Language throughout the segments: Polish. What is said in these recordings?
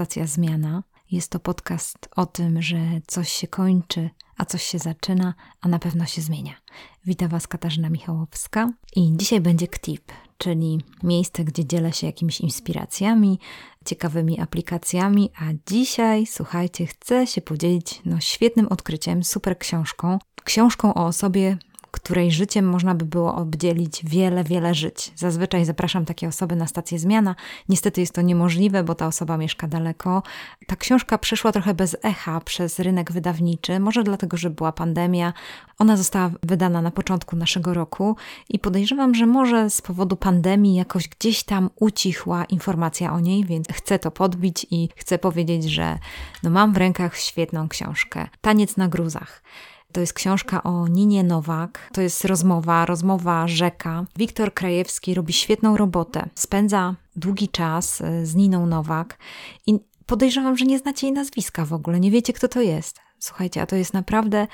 Stacja Zmiana. Jest to podcast o tym, że coś się kończy, a coś się zaczyna, a na pewno się zmienia. Witam Was Katarzyna Michałowska i dzisiaj będzie KTIP, czyli miejsce, gdzie dzielę się jakimiś inspiracjami, ciekawymi aplikacjami, a dzisiaj, słuchajcie, chcę się podzielić no, świetnym odkryciem, super książką. Książką o osobie, której życiem można by było obdzielić wiele, wiele żyć. Zazwyczaj zapraszam takie osoby na stację zmiana. Niestety jest to niemożliwe, bo ta osoba mieszka daleko. Ta książka przeszła trochę bez echa przez rynek wydawniczy, może dlatego, że była pandemia. Ona została wydana na początku naszego roku i podejrzewam, że może z powodu pandemii jakoś gdzieś tam ucichła informacja o niej, więc chcę to podbić i chcę powiedzieć, że no mam w rękach świetną książkę. Taniec na gruzach. To jest książka o Ninie Nowak. To jest rozmowa, rozmowa rzeka. Wiktor Krajewski robi świetną robotę. Spędza długi czas e, z Niną Nowak i podejrzewam, że nie znacie jej nazwiska w ogóle, nie wiecie kto to jest. Słuchajcie, a to jest naprawdę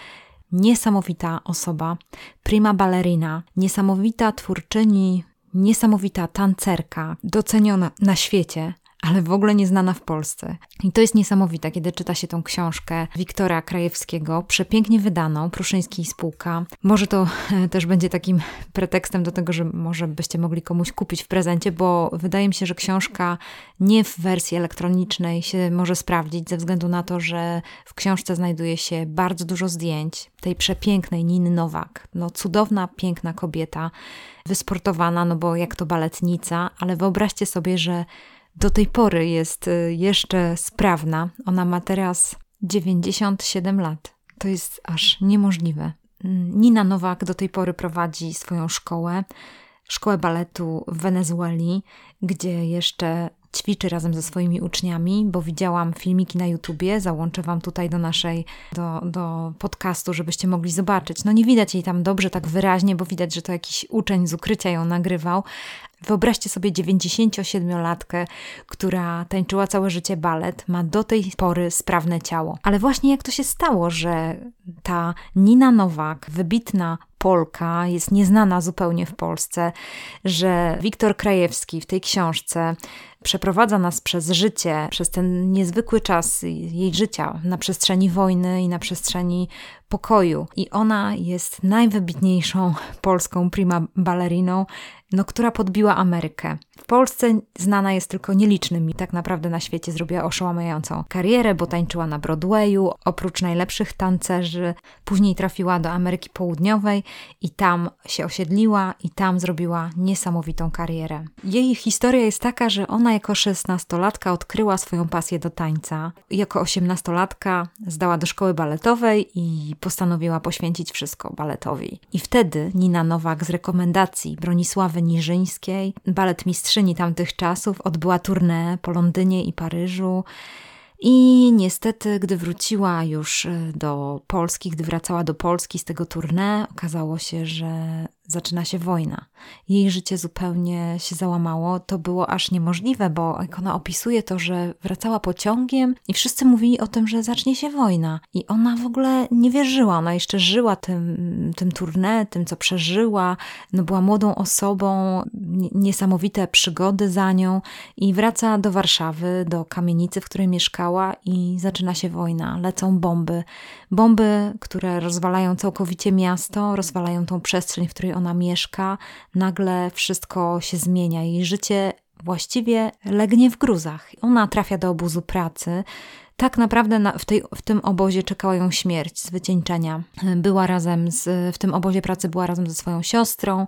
niesamowita osoba, prima ballerina, niesamowita twórczyni, niesamowita tancerka, doceniona na świecie ale w ogóle nieznana w Polsce. I to jest niesamowite, kiedy czyta się tą książkę Wiktora Krajewskiego, przepięknie wydaną, Pruszyński i Spółka. Może to też będzie takim pretekstem do tego, że może byście mogli komuś kupić w prezencie, bo wydaje mi się, że książka nie w wersji elektronicznej się może sprawdzić, ze względu na to, że w książce znajduje się bardzo dużo zdjęć tej przepięknej Niny Nowak. No cudowna, piękna kobieta, wysportowana, no bo jak to baletnica, ale wyobraźcie sobie, że do tej pory jest y, jeszcze sprawna. Ona ma teraz 97 lat. To jest aż niemożliwe. Mm, Nina Nowak do tej pory prowadzi swoją szkołę, szkołę baletu w Wenezueli, gdzie jeszcze ćwiczy razem ze swoimi uczniami, bo widziałam filmiki na YouTubie, załączę Wam tutaj do naszej, do, do podcastu, żebyście mogli zobaczyć. No nie widać jej tam dobrze, tak wyraźnie, bo widać, że to jakiś uczeń z ukrycia ją nagrywał, Wyobraźcie sobie 97-latkę, która tańczyła całe życie balet, ma do tej pory sprawne ciało. Ale właśnie jak to się stało, że ta Nina Nowak, wybitna Polka, jest nieznana zupełnie w Polsce, że Wiktor Krajewski w tej książce przeprowadza nas przez życie, przez ten niezwykły czas jej życia na przestrzeni wojny i na przestrzeni pokoju. I ona jest najwybitniejszą polską prima balleriną, no, która podbiła Amerykę. W Polsce znana jest tylko nielicznymi. Tak naprawdę na świecie zrobiła oszałamiającą karierę, bo tańczyła na Broadwayu. Oprócz najlepszych tancerzy, później trafiła do Ameryki Południowej i tam się osiedliła i tam zrobiła niesamowitą karierę. Jej historia jest taka, że ona jako szesnastolatka odkryła swoją pasję do tańca. Jako osiemnastolatka zdała do szkoły baletowej i postanowiła poświęcić wszystko baletowi. I wtedy Nina Nowak z rekomendacji Bronisławy Niżyńskiej, balet mistrzyni tamtych czasów, odbyła tournée po Londynie i Paryżu. I niestety, gdy wróciła już do Polski, gdy wracała do Polski z tego tournée, okazało się, że zaczyna się wojna. Jej życie zupełnie się załamało. To było aż niemożliwe, bo jak ona opisuje to, że wracała pociągiem i wszyscy mówili o tym, że zacznie się wojna. I ona w ogóle nie wierzyła. Ona jeszcze żyła tym, tym tournée, tym, co przeżyła. No, była młodą osobą, niesamowite przygody za nią i wraca do Warszawy, do kamienicy, w której mieszkała i zaczyna się wojna. Lecą bomby. Bomby, które rozwalają całkowicie miasto, rozwalają tą przestrzeń, w której ona mieszka, nagle wszystko się zmienia. Jej życie właściwie legnie w gruzach. Ona trafia do obozu pracy. Tak naprawdę na, w, tej, w tym obozie czekała ją śmierć z wycieńczenia. Była razem z, w tym obozie pracy była razem ze swoją siostrą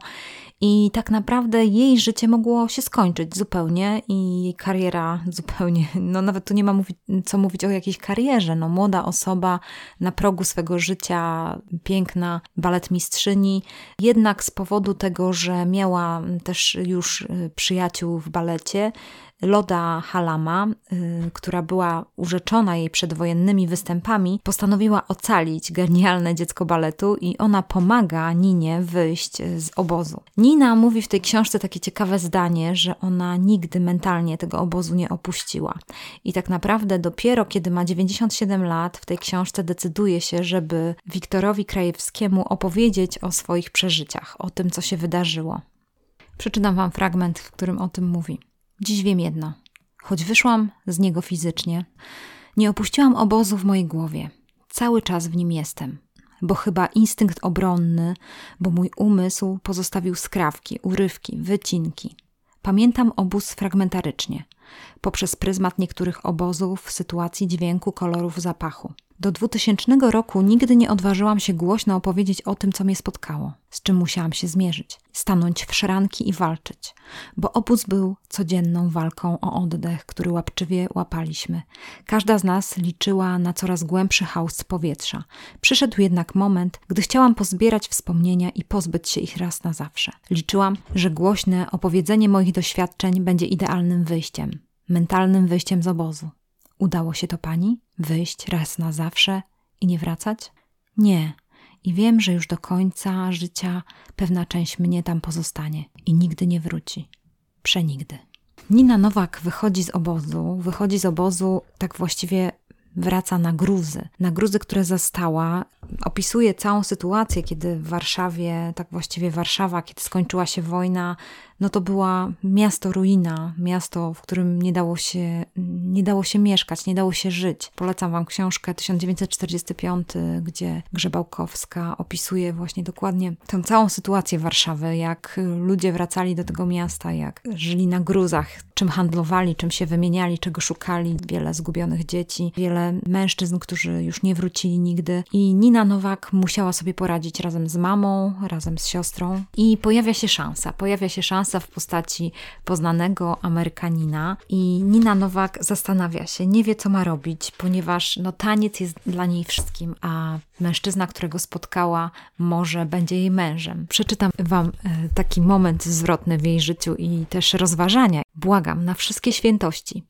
i tak naprawdę jej życie mogło się skończyć zupełnie i jej kariera zupełnie, no nawet tu nie ma co mówić o jakiejś karierze. No młoda osoba na progu swego życia, piękna baletmistrzyni, jednak z powodu tego, że miała też już y, przyjaciół w balecie, Loda Halama, y, która była urzeczona jej przedwojennymi występami, postanowiła ocalić genialne dziecko baletu i ona pomaga Ninie wyjść z obozu. Nina mówi w tej książce takie ciekawe zdanie, że ona nigdy mentalnie tego obozu nie opuściła. I tak naprawdę dopiero kiedy ma 97 lat, w tej książce decyduje się, żeby Wiktorowi Krajewskiemu opowiedzieć o swoich przeżyciach, o tym, co się wydarzyło. Przeczytam wam fragment, w którym o tym mówi. Dziś wiem jedno. Choć wyszłam z niego fizycznie, nie opuściłam obozu w mojej głowie. Cały czas w nim jestem, bo chyba instynkt obronny, bo mój umysł pozostawił skrawki, urywki, wycinki. Pamiętam obóz fragmentarycznie, poprzez pryzmat niektórych obozów, sytuacji, dźwięku, kolorów, zapachu. Do 2000 roku nigdy nie odważyłam się głośno opowiedzieć o tym, co mnie spotkało, z czym musiałam się zmierzyć, stanąć w szranki i walczyć, bo obóz był codzienną walką o oddech, który łapczywie łapaliśmy. Każda z nas liczyła na coraz głębszy chaos powietrza. Przyszedł jednak moment, gdy chciałam pozbierać wspomnienia i pozbyć się ich raz na zawsze. Liczyłam, że głośne opowiedzenie moich doświadczeń będzie idealnym wyjściem, mentalnym wyjściem z obozu. Udało się to pani? Wyjść raz na zawsze i nie wracać? Nie. I wiem, że już do końca życia pewna część mnie tam pozostanie i nigdy nie wróci. Przenigdy. Nina Nowak wychodzi z obozu, wychodzi z obozu tak właściwie wraca na gruzy, na gruzy, które zastała. Opisuje całą sytuację, kiedy w Warszawie, tak właściwie Warszawa, kiedy skończyła się wojna, no to była miasto ruina, miasto, w którym nie dało się, nie dało się mieszkać, nie dało się żyć. Polecam Wam książkę 1945, gdzie Grzebałkowska opisuje właśnie dokładnie tę całą sytuację Warszawy, jak ludzie wracali do tego miasta, jak żyli na gruzach, czym handlowali, czym się wymieniali, czego szukali. Wiele zgubionych dzieci, wiele mężczyzn, którzy już nie wrócili nigdy. I Nina Nowak musiała sobie poradzić razem z mamą, razem z siostrą. I pojawia się szansa, pojawia się szansa w postaci poznanego Amerykanina i Nina Nowak zastanawia się, nie wie co ma robić, ponieważ no, taniec jest dla niej wszystkim, a mężczyzna, którego spotkała, może będzie jej mężem. Przeczytam Wam e, taki moment zwrotny w jej życiu i też rozważania. Błagam na wszystkie świętości.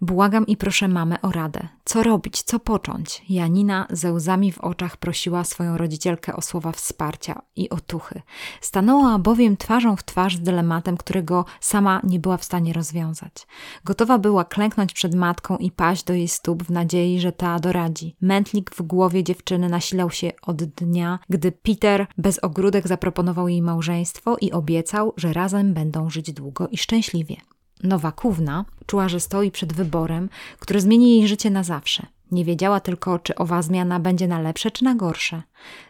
Błagam i proszę mamę o radę. Co robić, co począć? Janina ze łzami w oczach prosiła swoją rodzicielkę o słowa wsparcia i otuchy. Stanęła bowiem twarzą w twarz z dylematem, którego sama nie była w stanie rozwiązać. Gotowa była klęknąć przed matką i paść do jej stóp w nadziei, że ta doradzi. Mętlik w głowie dziewczyny nasilał się od dnia, gdy Peter bez ogródek zaproponował jej małżeństwo i obiecał, że razem będą żyć długo i szczęśliwie. Nowakówna czuła, że stoi przed wyborem, który zmieni jej życie na zawsze. Nie wiedziała tylko, czy owa zmiana będzie na lepsze czy na gorsze.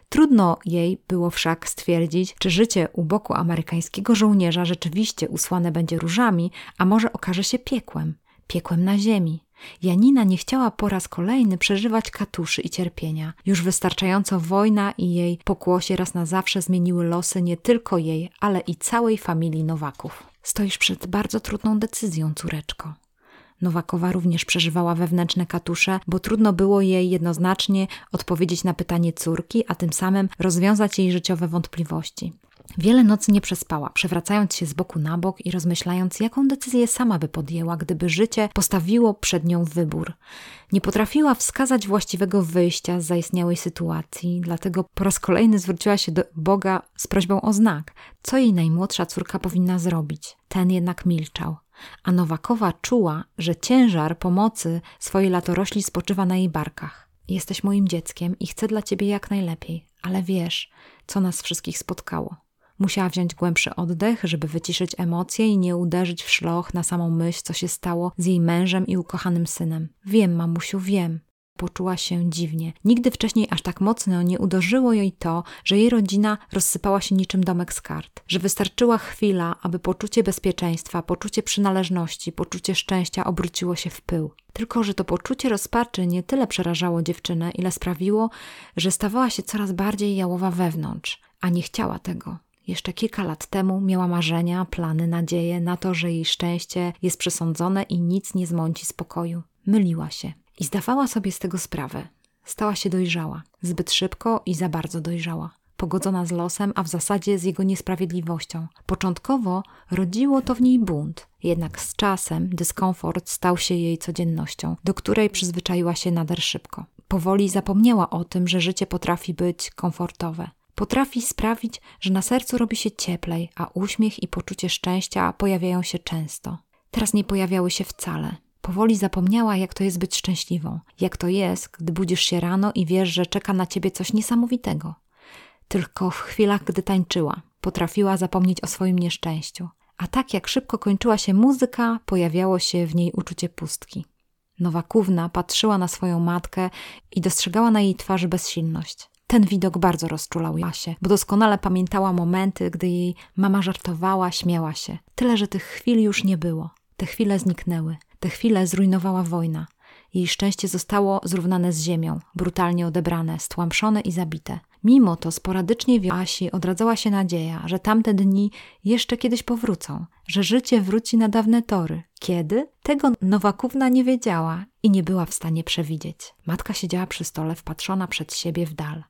Trudno jej było wszak stwierdzić, czy życie u boku amerykańskiego żołnierza rzeczywiście usłane będzie różami, a może okaże się piekłem piekłem na ziemi. Janina nie chciała po raz kolejny przeżywać katuszy i cierpienia. Już wystarczająco wojna i jej pokłosie raz na zawsze zmieniły losy nie tylko jej, ale i całej familii Nowaków. Stoisz przed bardzo trudną decyzją, córeczko. Nowakowa również przeżywała wewnętrzne katusze, bo trudno było jej jednoznacznie odpowiedzieć na pytanie córki, a tym samym rozwiązać jej życiowe wątpliwości. Wiele nocy nie przespała, przewracając się z boku na bok i rozmyślając, jaką decyzję sama by podjęła, gdyby życie postawiło przed nią wybór. Nie potrafiła wskazać właściwego wyjścia z zaistniałej sytuacji, dlatego po raz kolejny zwróciła się do Boga z prośbą o znak, co jej najmłodsza córka powinna zrobić. Ten jednak milczał. A Nowakowa czuła, że ciężar pomocy swojej latorośli spoczywa na jej barkach. Jesteś moim dzieckiem i chcę dla ciebie jak najlepiej, ale wiesz, co nas wszystkich spotkało. Musiała wziąć głębszy oddech, żeby wyciszyć emocje i nie uderzyć w szloch na samą myśl, co się stało z jej mężem i ukochanym synem. Wiem, mamusiu, wiem. Poczuła się dziwnie. Nigdy wcześniej aż tak mocno nie uderzyło jej to, że jej rodzina rozsypała się niczym domek z kart, że wystarczyła chwila, aby poczucie bezpieczeństwa, poczucie przynależności, poczucie szczęścia obróciło się w pył. Tylko, że to poczucie rozpaczy nie tyle przerażało dziewczynę, ile sprawiło, że stawała się coraz bardziej jałowa wewnątrz, a nie chciała tego. Jeszcze kilka lat temu miała marzenia, plany, nadzieje na to, że jej szczęście jest przesądzone i nic nie zmąci spokoju. Myliła się i zdawała sobie z tego sprawę. Stała się dojrzała, zbyt szybko i za bardzo dojrzała pogodzona z losem, a w zasadzie z jego niesprawiedliwością. Początkowo rodziło to w niej bunt, jednak z czasem dyskomfort stał się jej codziennością, do której przyzwyczaiła się nader szybko. Powoli zapomniała o tym, że życie potrafi być komfortowe. Potrafi sprawić, że na sercu robi się cieplej, a uśmiech i poczucie szczęścia pojawiają się często. Teraz nie pojawiały się wcale. Powoli zapomniała, jak to jest być szczęśliwą, jak to jest, gdy budzisz się rano i wiesz, że czeka na ciebie coś niesamowitego. Tylko w chwilach, gdy tańczyła, potrafiła zapomnieć o swoim nieszczęściu. A tak jak szybko kończyła się muzyka, pojawiało się w niej uczucie pustki. Nowakówna patrzyła na swoją matkę i dostrzegała na jej twarzy bezsilność. Ten widok bardzo rozczulał Jasię, bo doskonale pamiętała momenty, gdy jej mama żartowała, śmiała się. Tyle, że tych chwil już nie było. Te chwile zniknęły. Te chwile zrujnowała wojna. Jej szczęście zostało zrównane z ziemią, brutalnie odebrane, stłamszone i zabite. Mimo to sporadycznie w Asi odradzała się nadzieja, że tamte dni jeszcze kiedyś powrócą, że życie wróci na dawne tory. Kiedy? Tego Nowakówna nie wiedziała i nie była w stanie przewidzieć. Matka siedziała przy stole wpatrzona przed siebie w dal,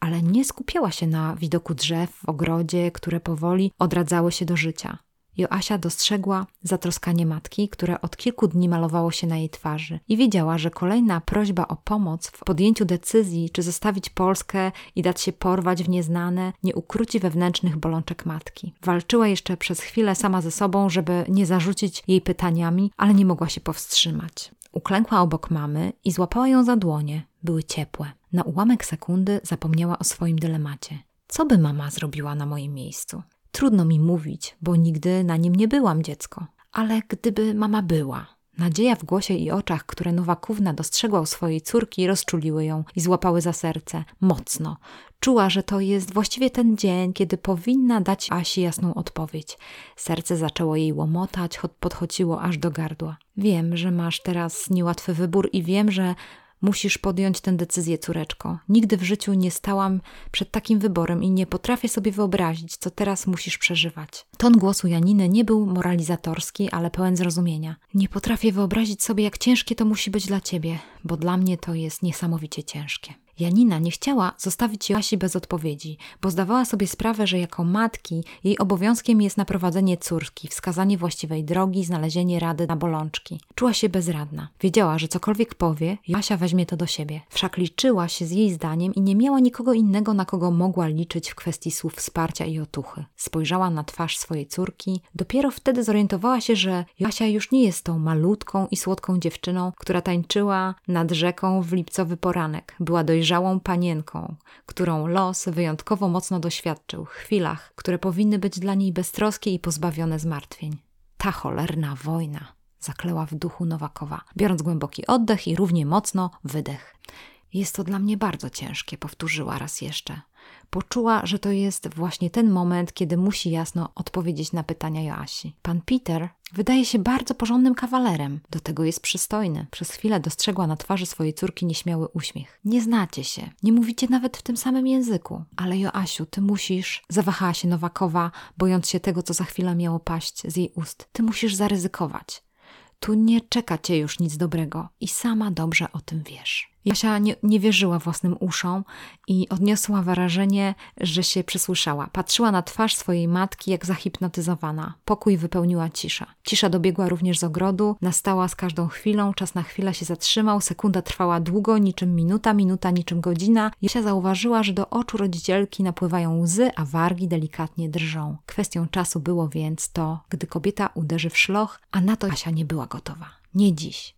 ale nie skupiała się na widoku drzew w ogrodzie, które powoli odradzały się do życia. Joasia dostrzegła zatroskanie matki, które od kilku dni malowało się na jej twarzy i wiedziała, że kolejna prośba o pomoc w podjęciu decyzji, czy zostawić Polskę i dać się porwać w nieznane, nie ukróci wewnętrznych bolączek matki. Walczyła jeszcze przez chwilę sama ze sobą, żeby nie zarzucić jej pytaniami, ale nie mogła się powstrzymać. Uklękła obok mamy i złapała ją za dłonie. Były ciepłe. Na ułamek sekundy zapomniała o swoim dylemacie. Co by mama zrobiła na moim miejscu? Trudno mi mówić, bo nigdy na nim nie byłam dziecko. Ale gdyby mama była, Nadzieja w głosie i oczach, które Nowakówna dostrzegła u swojej córki, rozczuliły ją i złapały za serce. Mocno. Czuła, że to jest właściwie ten dzień, kiedy powinna dać Asi jasną odpowiedź. Serce zaczęło jej łomotać, podchodziło aż do gardła. Wiem, że masz teraz niełatwy wybór i wiem, że Musisz podjąć tę decyzję, córeczko. Nigdy w życiu nie stałam przed takim wyborem i nie potrafię sobie wyobrazić, co teraz musisz przeżywać. Ton głosu Janiny nie był moralizatorski, ale pełen zrozumienia. Nie potrafię wyobrazić sobie, jak ciężkie to musi być dla ciebie, bo dla mnie to jest niesamowicie ciężkie. Janina nie chciała zostawić Joasi bez odpowiedzi, bo zdawała sobie sprawę, że jako matki jej obowiązkiem jest naprowadzenie córki, wskazanie właściwej drogi, znalezienie rady na bolączki. Czuła się bezradna. Wiedziała, że cokolwiek powie, Joasia weźmie to do siebie. Wszak liczyła się z jej zdaniem i nie miała nikogo innego, na kogo mogła liczyć w kwestii słów wsparcia i otuchy. Spojrzała na twarz swojej córki. Dopiero wtedy zorientowała się, że Joasia już nie jest tą malutką i słodką dziewczyną, która tańczyła nad rzeką w lipcowy poranek. Była dojrzała dojrzałą panienką, którą los wyjątkowo mocno doświadczył, w chwilach, które powinny być dla niej beztroskie i pozbawione zmartwień. Ta cholerna wojna, zakleła w duchu Nowakowa, biorąc głęboki oddech i równie mocno wydech. Jest to dla mnie bardzo ciężkie, powtórzyła raz jeszcze. Poczuła, że to jest właśnie ten moment, kiedy musi jasno odpowiedzieć na pytania Joasi. Pan Peter wydaje się bardzo porządnym kawalerem. Do tego jest przystojny. Przez chwilę dostrzegła na twarzy swojej córki nieśmiały uśmiech. Nie znacie się, nie mówicie nawet w tym samym języku. Ale Joasiu, ty musisz... Zawahała się Nowakowa, bojąc się tego, co za chwilę miało paść z jej ust. Ty musisz zaryzykować. Tu nie czeka cię już nic dobrego i sama dobrze o tym wiesz. Jasia nie, nie wierzyła własnym uszom i odniosła wrażenie, że się przesłyszała. Patrzyła na twarz swojej matki jak zahipnotyzowana. Pokój wypełniła cisza. Cisza dobiegła również z ogrodu, nastała z każdą chwilą, czas na chwilę się zatrzymał, sekunda trwała długo, niczym minuta, minuta niczym godzina. Jasia zauważyła, że do oczu rodzicielki napływają łzy, a wargi delikatnie drżą. Kwestią czasu było więc to, gdy kobieta uderzy w szloch, a na to Jasia nie była gotowa. Nie dziś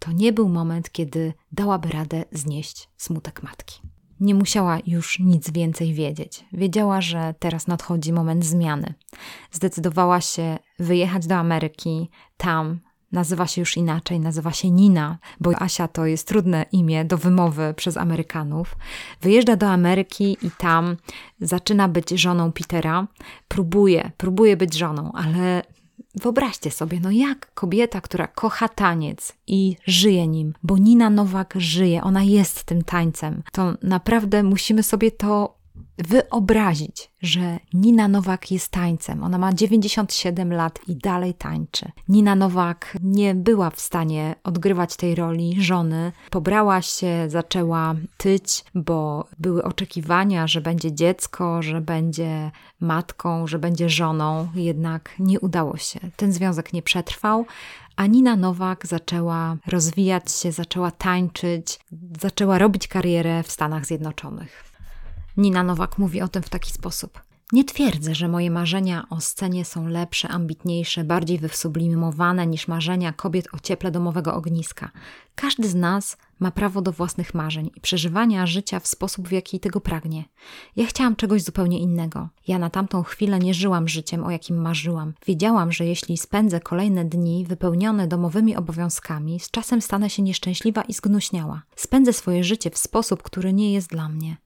to nie był moment, kiedy dałaby radę znieść smutek matki. Nie musiała już nic więcej wiedzieć. Wiedziała, że teraz nadchodzi moment zmiany. Zdecydowała się wyjechać do Ameryki, tam nazywa się już inaczej, nazywa się Nina, bo Asia to jest trudne imię do wymowy przez Amerykanów. Wyjeżdża do Ameryki i tam zaczyna być żoną Petera. Próbuje, próbuje być żoną, ale Wyobraźcie sobie, no jak kobieta, która kocha taniec i żyje nim, bo Nina Nowak żyje, ona jest tym tańcem, to naprawdę musimy sobie to wyobrazić, że Nina Nowak jest tańcem. Ona ma 97 lat i dalej tańczy. Nina Nowak nie była w stanie odgrywać tej roli żony. Pobrała się, zaczęła tyć, bo były oczekiwania, że będzie dziecko, że będzie matką, że będzie żoną. Jednak nie udało się. Ten związek nie przetrwał, a Nina Nowak zaczęła rozwijać się, zaczęła tańczyć, zaczęła robić karierę w Stanach Zjednoczonych. Nina Nowak mówi o tym w taki sposób. Nie twierdzę, że moje marzenia o scenie są lepsze, ambitniejsze, bardziej wysublimowane niż marzenia kobiet o cieple domowego ogniska. Każdy z nas ma prawo do własnych marzeń i przeżywania życia w sposób, w jaki tego pragnie. Ja chciałam czegoś zupełnie innego. Ja na tamtą chwilę nie żyłam życiem, o jakim marzyłam. Wiedziałam, że jeśli spędzę kolejne dni wypełnione domowymi obowiązkami, z czasem stanę się nieszczęśliwa i zgnuśniała. Spędzę swoje życie w sposób, który nie jest dla mnie,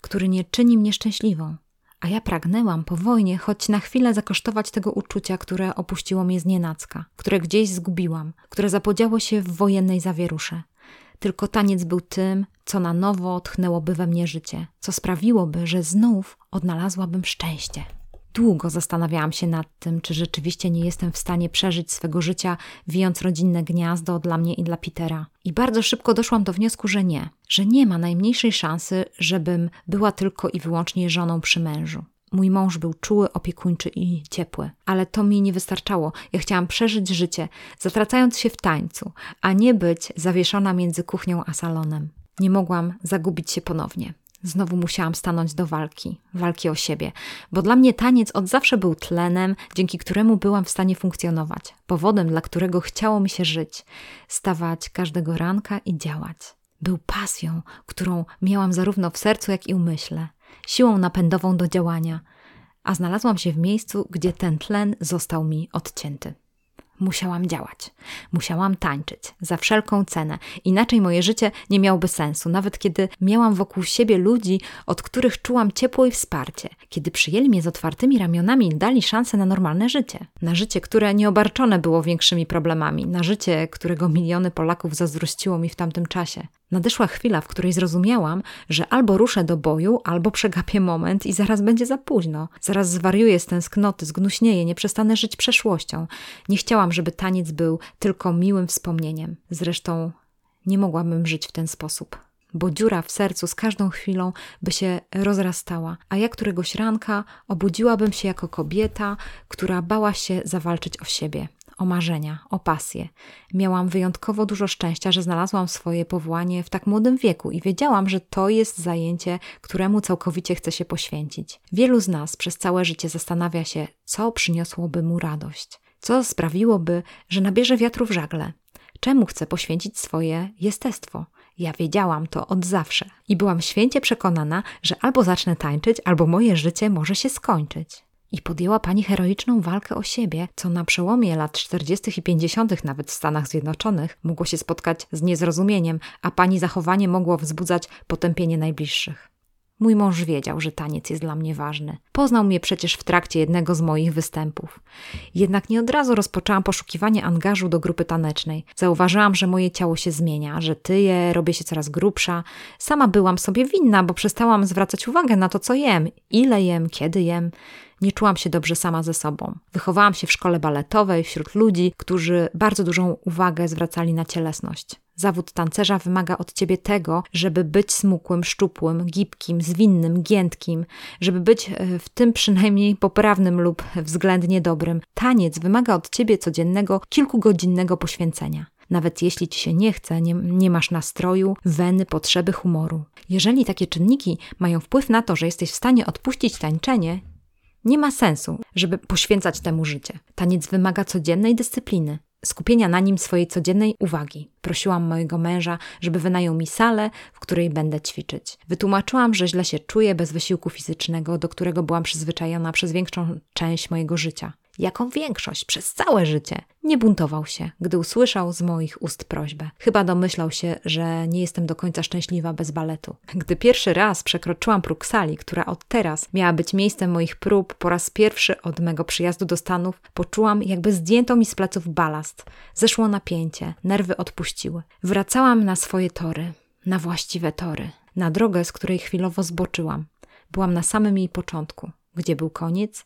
który nie czyni mnie szczęśliwą. A ja pragnęłam po wojnie choć na chwilę zakosztować tego uczucia, które opuściło mnie z nienacka, które gdzieś zgubiłam, które zapodziało się w wojennej zawierusze. Tylko taniec był tym, co na nowo tchnęłoby we mnie życie, co sprawiłoby, że znów odnalazłabym szczęście. Długo zastanawiałam się nad tym, czy rzeczywiście nie jestem w stanie przeżyć swego życia, wijąc rodzinne gniazdo dla mnie i dla Petera. I bardzo szybko doszłam do wniosku, że nie, że nie ma najmniejszej szansy, żebym była tylko i wyłącznie żoną przy mężu. Mój mąż był czuły, opiekuńczy i ciepły, ale to mi nie wystarczało. Ja chciałam przeżyć życie, zatracając się w tańcu, a nie być zawieszona między kuchnią a salonem. Nie mogłam zagubić się ponownie. Znowu musiałam stanąć do walki, walki o siebie, bo dla mnie taniec od zawsze był tlenem, dzięki któremu byłam w stanie funkcjonować, powodem, dla którego chciało mi się żyć, stawać każdego ranka i działać. Był pasją, którą miałam zarówno w sercu, jak i umyśle, siłą napędową do działania, a znalazłam się w miejscu, gdzie ten tlen został mi odcięty. Musiałam działać, musiałam tańczyć za wszelką cenę, inaczej moje życie nie miałoby sensu, nawet kiedy miałam wokół siebie ludzi, od których czułam ciepło i wsparcie, kiedy przyjęli mnie z otwartymi ramionami i dali szansę na normalne życie. Na życie, które nie obarczone było większymi problemami, na życie, którego miliony Polaków zazdrościło mi w tamtym czasie. Nadeszła chwila, w której zrozumiałam, że albo ruszę do boju, albo przegapię moment i zaraz będzie za późno. Zaraz zwariuję z tęsknoty, zgnuśnieję, nie przestanę żyć przeszłością. Nie chciałam, żeby taniec był tylko miłym wspomnieniem. Zresztą nie mogłabym żyć w ten sposób, bo dziura w sercu z każdą chwilą by się rozrastała, a ja któregoś ranka obudziłabym się jako kobieta, która bała się zawalczyć o siebie o marzenia, o pasję. Miałam wyjątkowo dużo szczęścia, że znalazłam swoje powołanie w tak młodym wieku i wiedziałam, że to jest zajęcie, któremu całkowicie chcę się poświęcić. Wielu z nas przez całe życie zastanawia się, co przyniosłoby mu radość, co sprawiłoby, że nabierze wiatru w żagle. Czemu chce poświęcić swoje jestestwo? Ja wiedziałam to od zawsze i byłam święcie przekonana, że albo zacznę tańczyć, albo moje życie może się skończyć. I podjęła pani heroiczną walkę o siebie, co na przełomie lat 40. i 50. nawet w Stanach Zjednoczonych mogło się spotkać z niezrozumieniem, a pani zachowanie mogło wzbudzać potępienie najbliższych. Mój mąż wiedział, że taniec jest dla mnie ważny. Poznał mnie przecież w trakcie jednego z moich występów. Jednak nie od razu rozpoczęłam poszukiwanie angażu do grupy tanecznej. Zauważyłam, że moje ciało się zmienia, że tyję, robię się coraz grubsza. Sama byłam sobie winna, bo przestałam zwracać uwagę na to, co jem, ile jem, kiedy jem. Nie czułam się dobrze sama ze sobą. Wychowałam się w szkole baletowej wśród ludzi, którzy bardzo dużą uwagę zwracali na cielesność. Zawód tancerza wymaga od ciebie tego, żeby być smukłym, szczupłym, gibkim, zwinnym, giętkim, żeby być e, w tym przynajmniej poprawnym lub względnie dobrym. Taniec wymaga od ciebie codziennego, kilkugodzinnego poświęcenia. Nawet jeśli ci się nie chce, nie, nie, masz nastroju, weny, potrzeby, humoru. Jeżeli takie czynniki mają wpływ na to, że jesteś w stanie odpuścić tańczenie, nie ma sensu, żeby poświęcać temu życie. Taniec wymaga codziennej dyscypliny, skupienia na nim swojej codziennej uwagi. Prosiłam mojego męża, żeby wynajął mi salę, w której będę ćwiczyć. Wytłumaczyłam, że źle się czuję bez wysiłku fizycznego, do którego byłam przyzwyczajona przez większą część mojego życia jaką większość przez całe życie, nie buntował się, gdy usłyszał z moich ust prośbę. Chyba domyślał się, że nie jestem do końca szczęśliwa bez baletu. Gdy pierwszy raz przekroczyłam próg sali, która od teraz miała być miejscem moich prób, po raz pierwszy od mego przyjazdu do Stanów, poczułam, jakby zdjęto mi z pleców balast. Zeszło napięcie, nerwy odpuściły. Wracałam na swoje tory, na właściwe tory, na drogę, z której chwilowo zboczyłam. Byłam na samym jej początku. Gdzie był koniec?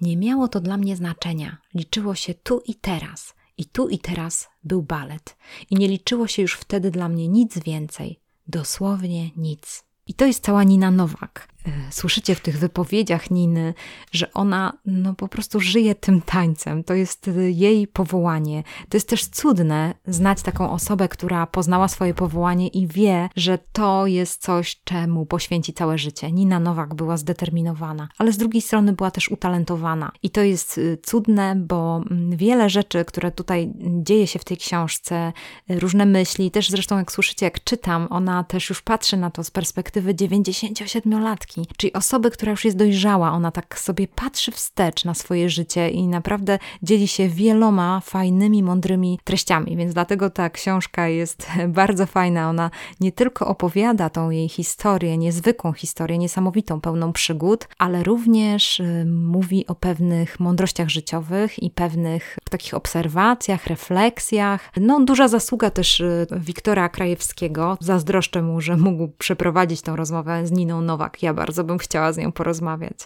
Nie miało to dla mnie znaczenia. Liczyło się tu i teraz. I tu i teraz był balet. I nie liczyło się już wtedy dla mnie nic więcej. Dosłownie nic. I to jest cała Nina Nowak. Słyszycie w tych wypowiedziach Niny, że ona no po prostu żyje tym tańcem. To jest jej powołanie. To jest też cudne znać taką osobę, która poznała swoje powołanie i wie, że to jest coś, czemu poświęci całe życie. Nina Nowak była zdeterminowana, ale z drugiej strony była też utalentowana. I to jest y, cudne, bo mm, wiele rzeczy, które tutaj dzieje się w tej książce, różne myśli, też zresztą jak słyszycie, jak czytam, ona też już patrzy na to z perspektywy 97-latki, czyli osoby, która już jest dojrzała. Ona tak sobie patrzy wstecz na swoje życie i naprawdę dzieli się wieloma fajnymi, mądrymi treściami, więc dlatego ta książka jest bardzo fajna. Ona nie tylko opowiada tą jej historię, niezwykłą historię, niesamowitą, pełną przygód, ale również y, mówi o pewnych mądrościach życiowych i pewnych takich obserwacjach, refleksjach. No, duża zasługa też y, Wiktora Krajewskiego. Zazdroszczę mu, że mógł przeprowadzić tą rozmowę z Niną Nowak. Ja bardzo bym chciała z nią porozmawiać.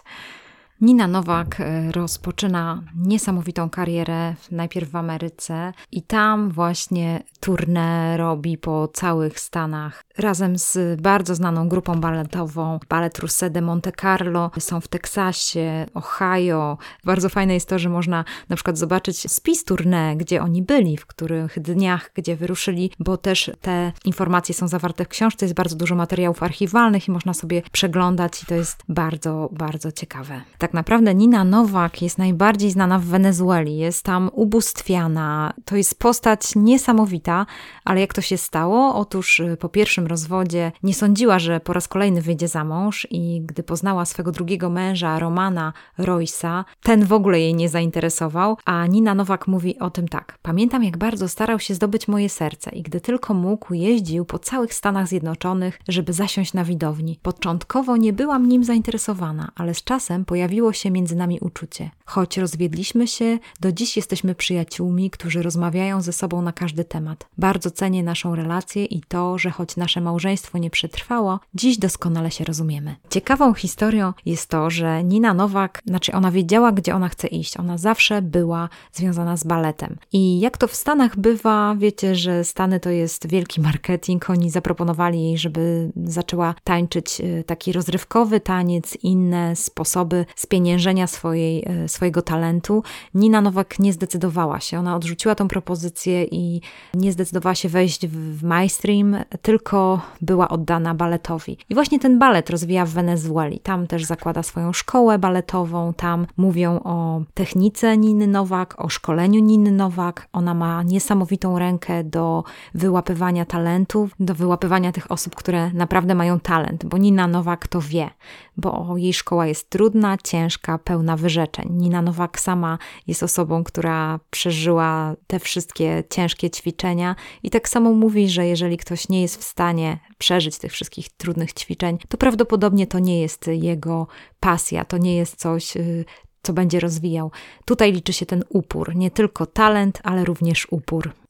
Nina Nowak e, rozpoczyna niesamowitą karierę najpierw w Ameryce i tam właśnie tournée robi po całych Stanach. Razem z bardzo znaną grupą baletową Ballet Russe de Monte Carlo są w Teksasie, Ohio. Bardzo fajne jest to, że można na przykład zobaczyć spis tournée, gdzie oni byli, w których dniach, gdzie wyruszyli, bo też te informacje są zawarte w książce. Jest bardzo dużo materiałów archiwalnych i można sobie przeglądać i to jest bardzo, bardzo ciekawe. Tak tak naprawdę Nina Nowak jest najbardziej znana w Wenezueli, jest tam ubóstwiana. To jest postać niesamowita, ale jak to się stało? Otóż y, po pierwszym rozwodzie nie sądziła, że po raz kolejny wyjdzie za mąż i gdy poznała swego drugiego męża, Romana Roysa, ten w ogóle jej nie zainteresował, a Nina Nowak mówi o tym tak. Pamiętam, jak bardzo starał się zdobyć moje serce i gdy tylko mógł, jeździł po całych Stanach Zjednoczonych, żeby zasiąść na widowni. Początkowo nie byłam nim zainteresowana, ale z czasem pojawiło pojawiło się między nami uczucie. Choć rozwiedliśmy się, do dziś jesteśmy przyjaciółmi, którzy rozmawiają ze sobą na każdy temat. Bardzo cenię naszą relację i to, że choć nasze małżeństwo nie przetrwało, dziś doskonale się rozumiemy. Ciekawą historią jest to, że Nina Nowak, znaczy ona wiedziała, gdzie ona chce iść. Ona zawsze była związana z baletem. I jak to w Stanach bywa, wiecie, że Stany to jest wielki marketing. Oni zaproponowali jej, żeby zaczęła tańczyć y, taki rozrywkowy taniec, inne sposoby spieniężenia swojej, e, swojego talentu. Nina Nowak nie zdecydowała się. Ona odrzuciła tą propozycję i nie zdecydowała się wejść w mainstream, tylko była oddana baletowi. I właśnie ten balet rozwija w Wenezueli. Tam też zakłada swoją szkołę baletową, tam mówią o technice Niny Nowak, o szkoleniu Niny Nowak. Ona ma niesamowitą rękę do wyłapywania talentów, do wyłapywania tych osób, które naprawdę mają talent, bo Nina Nowak to wie, bo jej szkoła jest trudna, ciężka, pełna wyrzeczeń. Nina Nowak sama jest osobą, która przeżyła te wszystkie ciężkie ćwiczenia i tak samo mówi, że jeżeli ktoś nie jest w stanie przeżyć tych wszystkich trudnych ćwiczeń, to prawdopodobnie to nie jest jego pasja, to nie jest coś, y, co będzie rozwijał. Tutaj liczy się ten upór, nie tylko talent, ale również upór.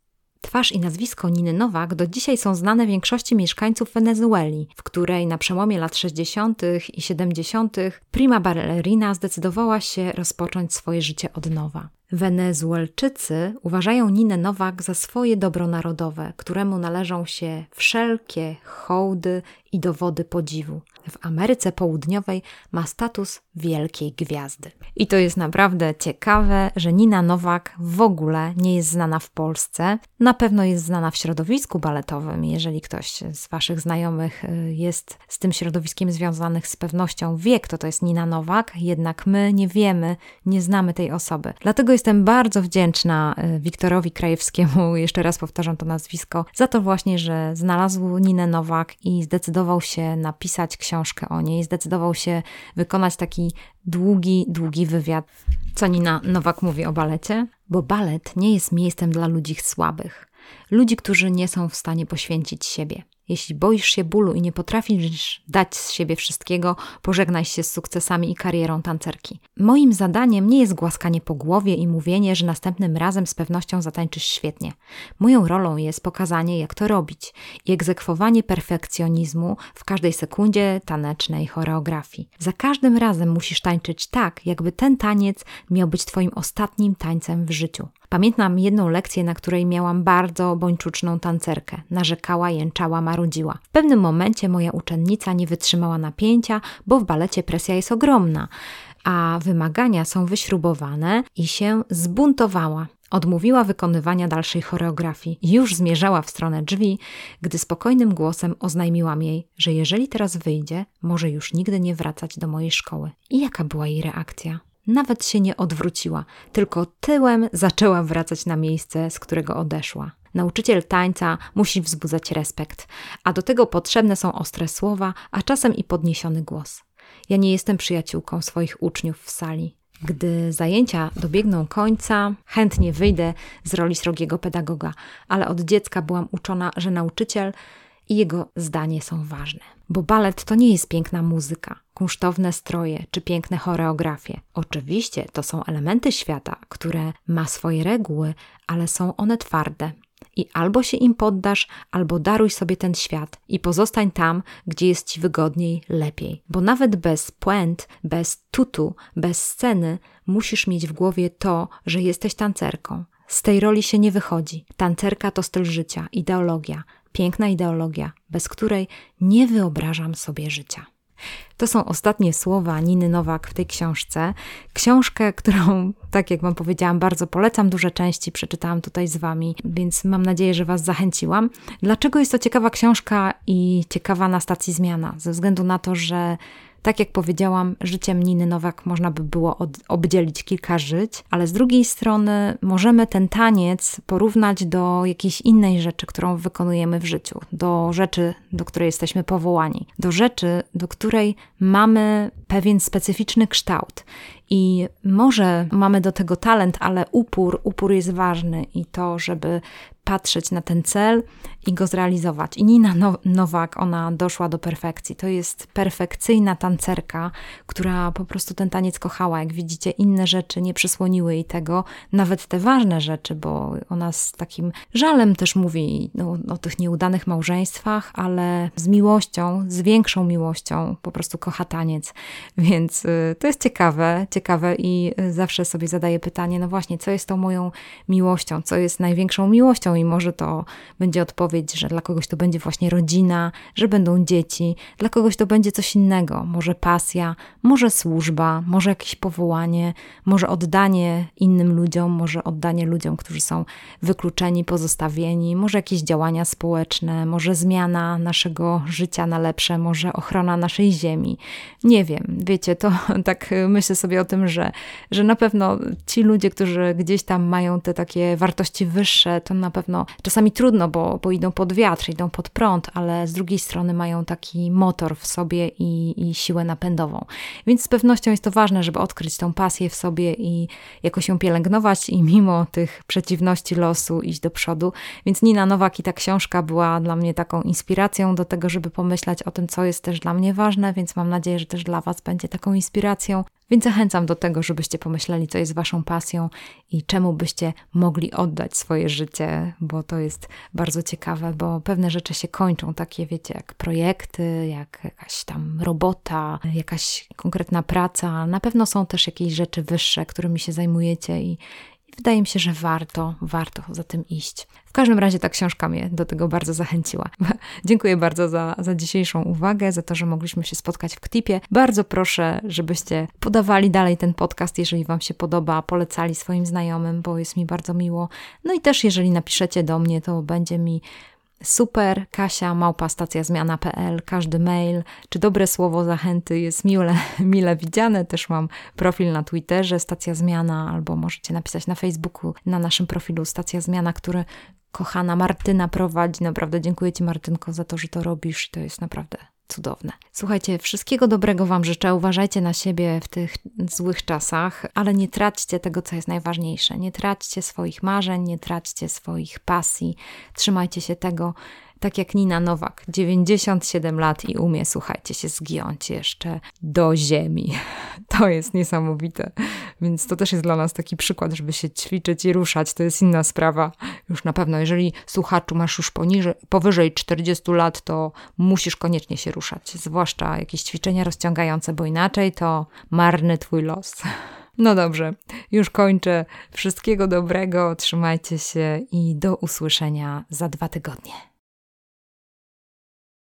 Twarz i nazwisko Niny Nowak do dzisiaj są znane większości mieszkańców Wenezueli, w której na przełomie lat 60. i 70. prima ballerina zdecydowała się rozpocząć swoje życie od nowa. Wenezuelczycy uważają Ninę Nowak za swoje dobro narodowe, któremu należą się wszelkie hołdy i dowody podziwu. W Ameryce Południowej ma status wielkiej gwiazdy. I to jest naprawdę ciekawe, że Nina Nowak w ogóle nie jest znana w Polsce. Na pewno jest znana w środowisku baletowym. Jeżeli ktoś z Waszych znajomych y, jest z tym środowiskiem związanych, z pewnością wie, kto to jest Nina Nowak, jednak my nie wiemy, nie znamy tej osoby. Dlatego jestem bardzo wdzięczna y, Wiktorowi Krajewskiemu, jeszcze raz powtarzam to nazwisko, za to właśnie, że znalazł Ninę Nowak i zdecydował się napisać książkę o niej, zdecydował się wykonać taki długi, długi wywiad. Co Nina Nowak mówi o balecie? Bo balet nie jest miejscem dla ludzi słabych, ludzi, którzy nie są w stanie poświęcić siebie. Jeśli boisz się bólu i nie potrafisz dać z siebie wszystkiego, pożegnaj się z sukcesami i karierą tancerki. Moim zadaniem nie jest głaskanie po głowie i mówienie, że następnym razem z pewnością zatańczysz świetnie. Moją rolą jest pokazanie, jak to robić i egzekwowanie perfekcjonizmu w każdej sekundzie tanecznej choreografii. Za każdym razem musisz tańczyć tak, jakby ten taniec miał być Twoim ostatnim tańcem w życiu. Pamiętam jedną lekcję, na której miałam bardzo bończuczną tancerkę. Narzekała, jęczała, marudziła. W pewnym momencie moja uczennica nie wytrzymała napięcia, bo w balecie presja jest ogromna a wymagania są wyśrubowane i się zbuntowała. Odmówiła wykonywania dalszej choreografii. Już zmierzała w stronę drzwi, gdy spokojnym głosem oznajmiłam jej, że jeżeli teraz wyjdzie, może już nigdy nie wracać do mojej szkoły. I jaka była jej reakcja? Nawet się nie odwróciła, tylko tyłem zaczęła wracać na miejsce, z którego odeszła. Nauczyciel tańca musi wzbudzać respekt, a do tego potrzebne są ostre słowa, a czasem i podniesiony głos. Ja nie jestem przyjaciółką swoich uczniów w sali. Gdy zajęcia dobiegną końca, chętnie wyjdę z roli srogiego pedagoga, ale od dziecka byłam uczona, że nauczyciel i jego zdanie są ważne. Bo balet to nie jest piękna muzyka, kunsztowne stroje czy piękne choreografie. Oczywiście to są elementy świata, które ma swoje reguły, ale są one twarde, i albo się im poddasz, albo daruj sobie ten świat i pozostań tam, gdzie jest ci wygodniej, lepiej. Bo nawet bez puent, bez tutu, bez sceny, musisz mieć w głowie to, że jesteś tancerką. Z tej roli się nie wychodzi. Tancerka to styl życia, ideologia, piękna ideologia, bez której nie wyobrażam sobie życia. To są ostatnie słowa Niny Nowak w tej książce. Książkę, którą, tak jak Wam powiedziałam, bardzo polecam. Duże części przeczytałam tutaj z Wami, więc mam nadzieję, że Was zachęciłam. Dlaczego jest to ciekawa książka i ciekawa na stacji zmiana? Ze względu na to, że tak jak powiedziałam, życiem Niny Nowak można by było od, obdzielić kilka żyć, ale z drugiej strony możemy ten taniec porównać do jakiejś innej rzeczy, którą wykonujemy w życiu, do rzeczy, do której jesteśmy powołani, do rzeczy, do której mamy pewien specyficzny kształt. I może mamy do tego talent, ale upór, upór jest ważny i to, żeby patrzeć na ten cel i go zrealizować. I Nina Nowak, ona doszła do perfekcji. To jest perfekcyjna tancerka, która po prostu ten taniec kochała. Jak widzicie, inne rzeczy nie przysłoniły jej tego, nawet te ważne rzeczy, bo ona z takim żalem też mówi no, o tych nieudanych małżeństwach, ale z miłością, z większą miłością po prostu kocha taniec. Więc y, to jest ciekawe, ciekawe i y, zawsze sobie zadaję pytanie, no właśnie, co jest tą moją miłością, co jest największą miłością i może to będzie odpowiedź, że dla kogoś to będzie właśnie rodzina, że będą dzieci, dla kogoś to będzie coś innego, może pasja, może służba, może jakieś powołanie, może oddanie innym ludziom, może oddanie ludziom, którzy są wykluczeni, pozostawieni, może jakieś działania społeczne, może zmiana naszego życia na lepsze, może ochrona naszej ziemi. Nie wiem, wiecie, to tak myślę sobie o tym, że, że na pewno ci ludzie, którzy gdzieś tam mają te takie wartości wyższe, to na pewno pewno czasami trudno, bo, bo idą pod wiatr, idą pod prąd, ale z drugiej strony mają taki motor w sobie i, i siłę napędową. Więc z pewnością jest to ważne, żeby odkryć tą pasję w sobie i jakoś ją pielęgnować i mimo tych przeciwności losu iść do przodu. Więc Nina Nowak i ta książka była dla mnie taką inspiracją do tego, żeby pomyśleć o tym, co jest też dla mnie ważne, więc mam nadzieję, że też dla Was będzie taką inspiracją. Więc zachęcam do tego, żebyście pomyśleli, co jest Waszą pasją i czemu byście mogli oddać swoje życie, bo to jest bardzo ciekawe, bo pewne rzeczy się kończą, takie wiecie, jak projekty, jak jakaś tam robota, jakaś konkretna praca. Na pewno są też jakieś rzeczy wyższe, którymi się zajmujecie i wydaje mi się, że warto, warto za tym iść. W każdym razie ta książka mnie do tego bardzo zachęciła. Dziękuję bardzo za, za dzisiejszą uwagę, za to, że mogliśmy się spotkać w Ktipie. Bardzo proszę, żebyście podawali dalej ten podcast, jeżeli Wam się podoba, polecali swoim znajomym, bo jest mi bardzo miło. No i też, jeżeli napiszecie do mnie, to będzie mi Super, Kasia, małpa stacjazmiana.pl, każdy mail czy dobre słowo zachęty jest mile, mile widziane. Też mam profil na Twitterze Stacja Zmiana, albo możecie napisać na Facebooku na naszym profilu Stacja Zmiana, który kochana Martyna prowadzi. Naprawdę dziękuję Ci, Martynko, za to, że to robisz. To jest naprawdę cudowne. Słuchajcie, wszystkiego dobrego Wam życzę. Uważajcie na siebie w tych złych czasach, ale nie traćcie tego, co jest najważniejsze. Nie traćcie swoich marzeń, nie traćcie swoich pasji. Trzymajcie się tego, tak jak Nina Nowak, 97 lat i umie, słuchajcie, się zgiąć jeszcze do ziemi. To jest niesamowite. Więc to też jest dla nas taki przykład, żeby się ćwiczyć i ruszać. To jest inna sprawa. Już na pewno, jeżeli słuchaczu masz już poniżej, powyżej 40 lat, to musisz koniecznie się ruszać. Zwłaszcza jakieś ćwiczenia rozciągające, bo inaczej to marny twój los. No dobrze, już kończę. Wszystkiego dobrego, trzymajcie się i do usłyszenia za dwa tygodnie.